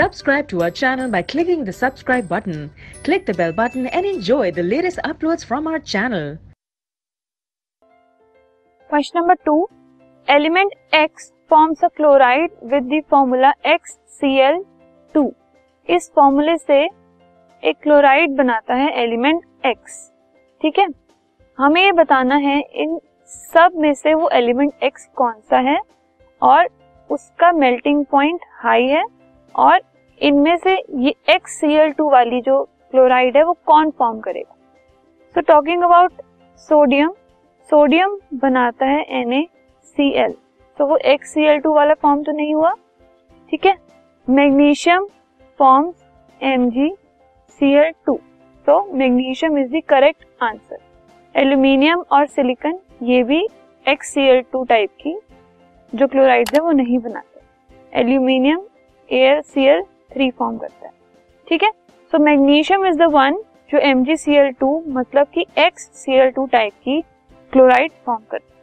Subscribe to our channel by clicking the subscribe button. Click the bell button and enjoy the latest uploads from our channel. Element X forms a chloride with the formula X C L two इस फॉर्मूले से एक chloride बनाता है element x ठीक है? हमें ये बताना है, इन सब में से वो एलिमेंट एक्स कौन सा है? और उसका मेल्टिंग पॉइंट हाई है और इनमें से ये एक्स वाली जो क्लोराइड है, वो कौन फॉर्म करेगा? So talking about sodium sodium बनाता है एन तो वो एक्स वाला फॉर्म तो नहीं हुआ, ठीक है? Magnesium forms M G C L two तो magnesium is the correct answer aluminium और सिलिकन ये भी X C L two type की जो क्लोराइड है, वो नहीं बनाते. एल्यूमिनियम एयर सी एल थ्री फॉर्म करता है। ठीक है? So magnesium is the one जो M G C L two मतलब की एक्स टाइप की क्लोराइड फॉर्म करता है।